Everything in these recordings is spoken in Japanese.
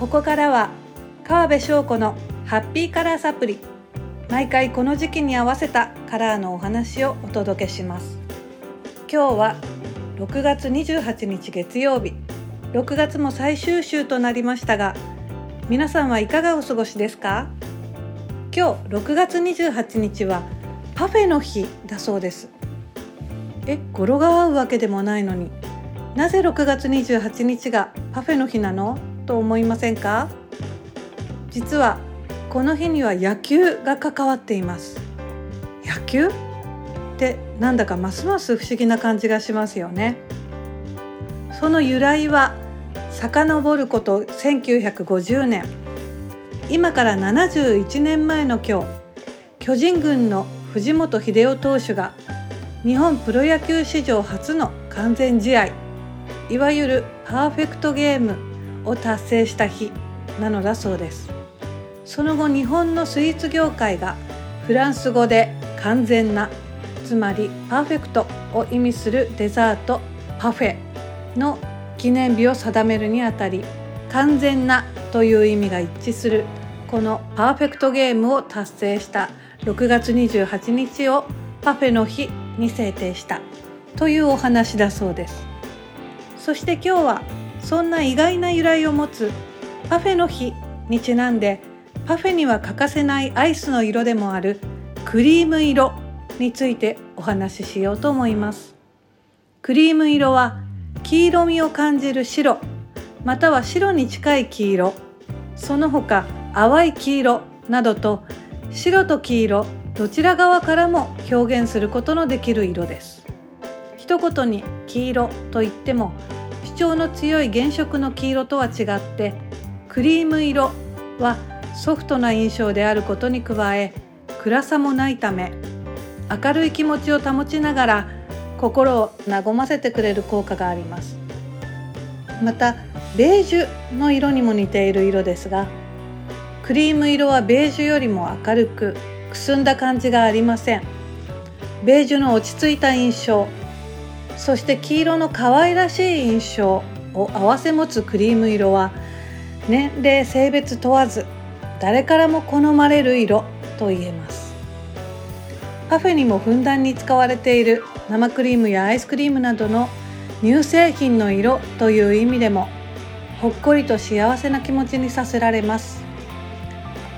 ここからは川辺翔子のハッピーカラーサプリ。毎回この時期に合わせたカラーのお話をお届けします。今日は6月28日月曜日。6月も最終週となりましたが皆さんはいかがお過ごしですか？今日6月28日はパフェの日だそうです。え語呂が合うわけでもないのに。なぜ6月28日がパフェの日なの？と思いませんか？実はこの日には野球が関わっています。野球？ってなんだかますます不思議な感じがしますよね。その由来は遡ること1950年今から71年前の今日巨人軍の藤本秀夫投手が日本プロ野球史上初の完全試合いわゆるパーフェクトゲームを達成した日なのだそうです。その後日本のスイーツ業界がフランス語で完全なつまりパーフェクトを意味するデザートパフェの記念日を定めるにあたり完全なという意味が一致するこのパーフェクトゲームを達成した6月28日をパフェの日に制定したというお話だそうです。そして今日はそんな意外な由来を持つパフェの日にちなんでパフェには欠かせないアイスの色でもあるクリーム色についてお話ししようと思います。クリーム色は黄色みを感じる白または白に近い黄色その他淡い黄色などと白と黄色どちら側からも表現することのできる色です。一言に黄色と言っても主張の強い原色の黄色とは違ってクリーム色はソフトな印象であることに加え暗さもないため明るい気持ちを保ちながら心を和ませてくれる効果があります。またベージュの色にも似ている色ですがクリーム色はベージュよりも明るくくすんだ感じがありません。ベージュの落ち着いた印象そして黄色の可愛らしい印象を併せ持つクリーム色は年齢性別問わず誰からも好まれる色と言えます。パフェにもふんだんに使われている生クリームやアイスクリームなどの乳製品の色という意味でもほっこりと幸せな気持ちにさせられます。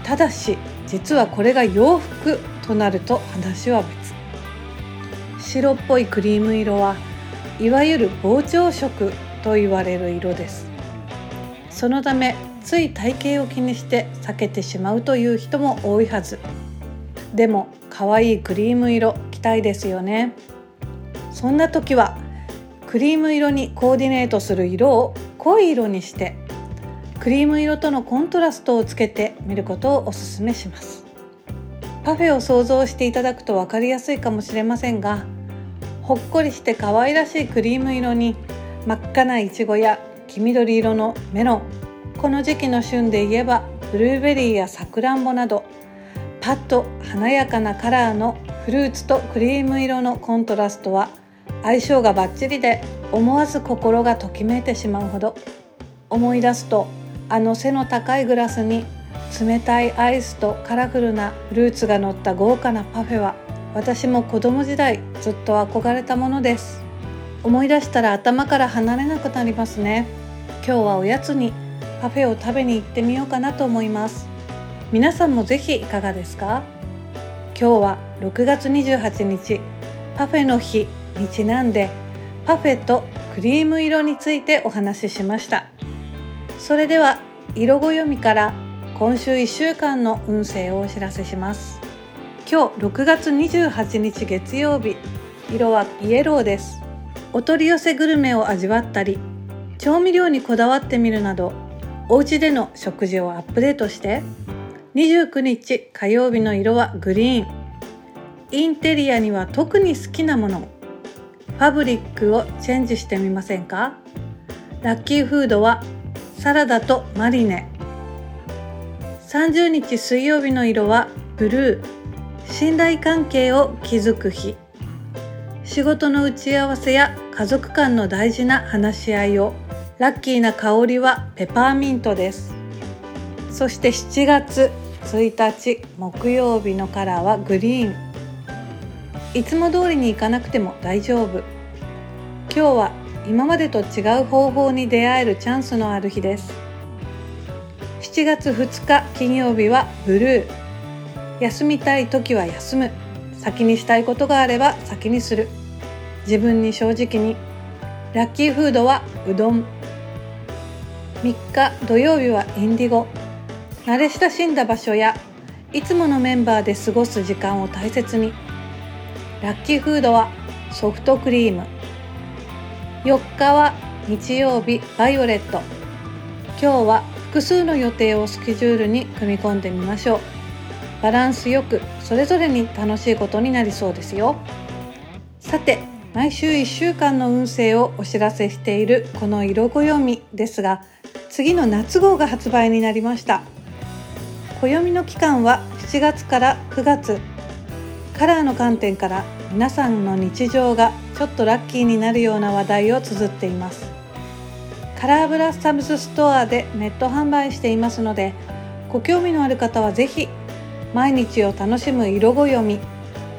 ただし実はこれが洋服となると話は別。白っぽいクリーム色はいわゆる膨張色と言われる色です。そのためつい体型を気にして避けてしまうという人も多いはず。でも可愛いクリーム色着たいですよね。そんな時はクリーム色にコーディネートする色を濃い色にしてクリーム色とのコントラストをつけてみることをおすすめします。パフェを想像していただくと分かりやすいかもしれませんがほっこりして可愛らしいクリーム色に真っ赤ないちごや黄緑色のメロン。この時期の旬で言えばブルーベリーやさくらんぼなどパッと華やかなカラーのフルーツとクリーム色のコントラストは相性がバッチリで思わず心がときめいてしまうほど。思い出すとあの背の高いグラスに冷たいアイスとカラフルなフルーツが乗った豪華なパフェは私も子供時代ずっと憧れたものです。思い出したら頭から離れなくなりますね。今日はおやつにパフェを食べに行ってみようかなと思います。皆さんもぜひいかがですか？今日は6月28日パフェの日にちなんでパフェとクリーム色についてお話ししました。それでは色ご読みから今週1週間の運勢をお知らせします。今日6月28日月曜日。色はイエローです。お取り寄せグルメを味わったり調味料にこだわってみるなどお家での食事をアップデートして29日火曜日の色はグリーン。インテリアには特に好きなもの。ファブリックをチェンジしてみませんか？ラッキーフードはサラダとマリネ。30日水曜日の色はブルー。信頼関係を築く日。仕事の打ち合わせや家族間の大事な話し合いをラッキーな香りはペパーミントです。そして7月1日木曜日のカラーはグリーン。いつも通りに行かなくても大丈夫。今日は今までと違う方法に出会えるチャンスのある日です。7月2日金曜日はブルー。休みたい時は休む。先にしたいことがあれば先にする。自分に正直に。ラッキーフードはうどん。3日土曜日はインディゴ。慣れ親しんだ場所やいつものメンバーで過ごす時間を大切に。ラッキーフードはソフトクリーム。4日は日曜日バイオレット。今日は複数の予定をスケジュールに組み込んでみましょう。バランスよくそれぞれに楽しいことになりそうですよ。さて毎週1週間の運勢をお知らせしているこの色暦ですが次の夏号が発売になりました。暦の期間は7月から9月。カラーの観点から皆さんの日常がちょっとラッキーになるような話題を綴っています。カラーブラスタムズストアでネット販売していますのでご興味のある方は是非毎日を楽しむ色ごよみ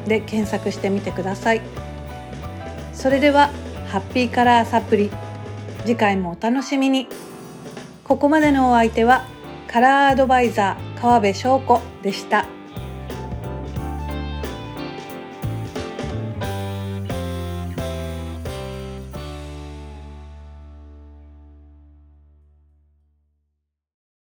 で検索してみてくださいそれではハッピーカラーサプリ次回もお楽しみにここまでのお相手はカラーアドバイザー川辺翔子でした。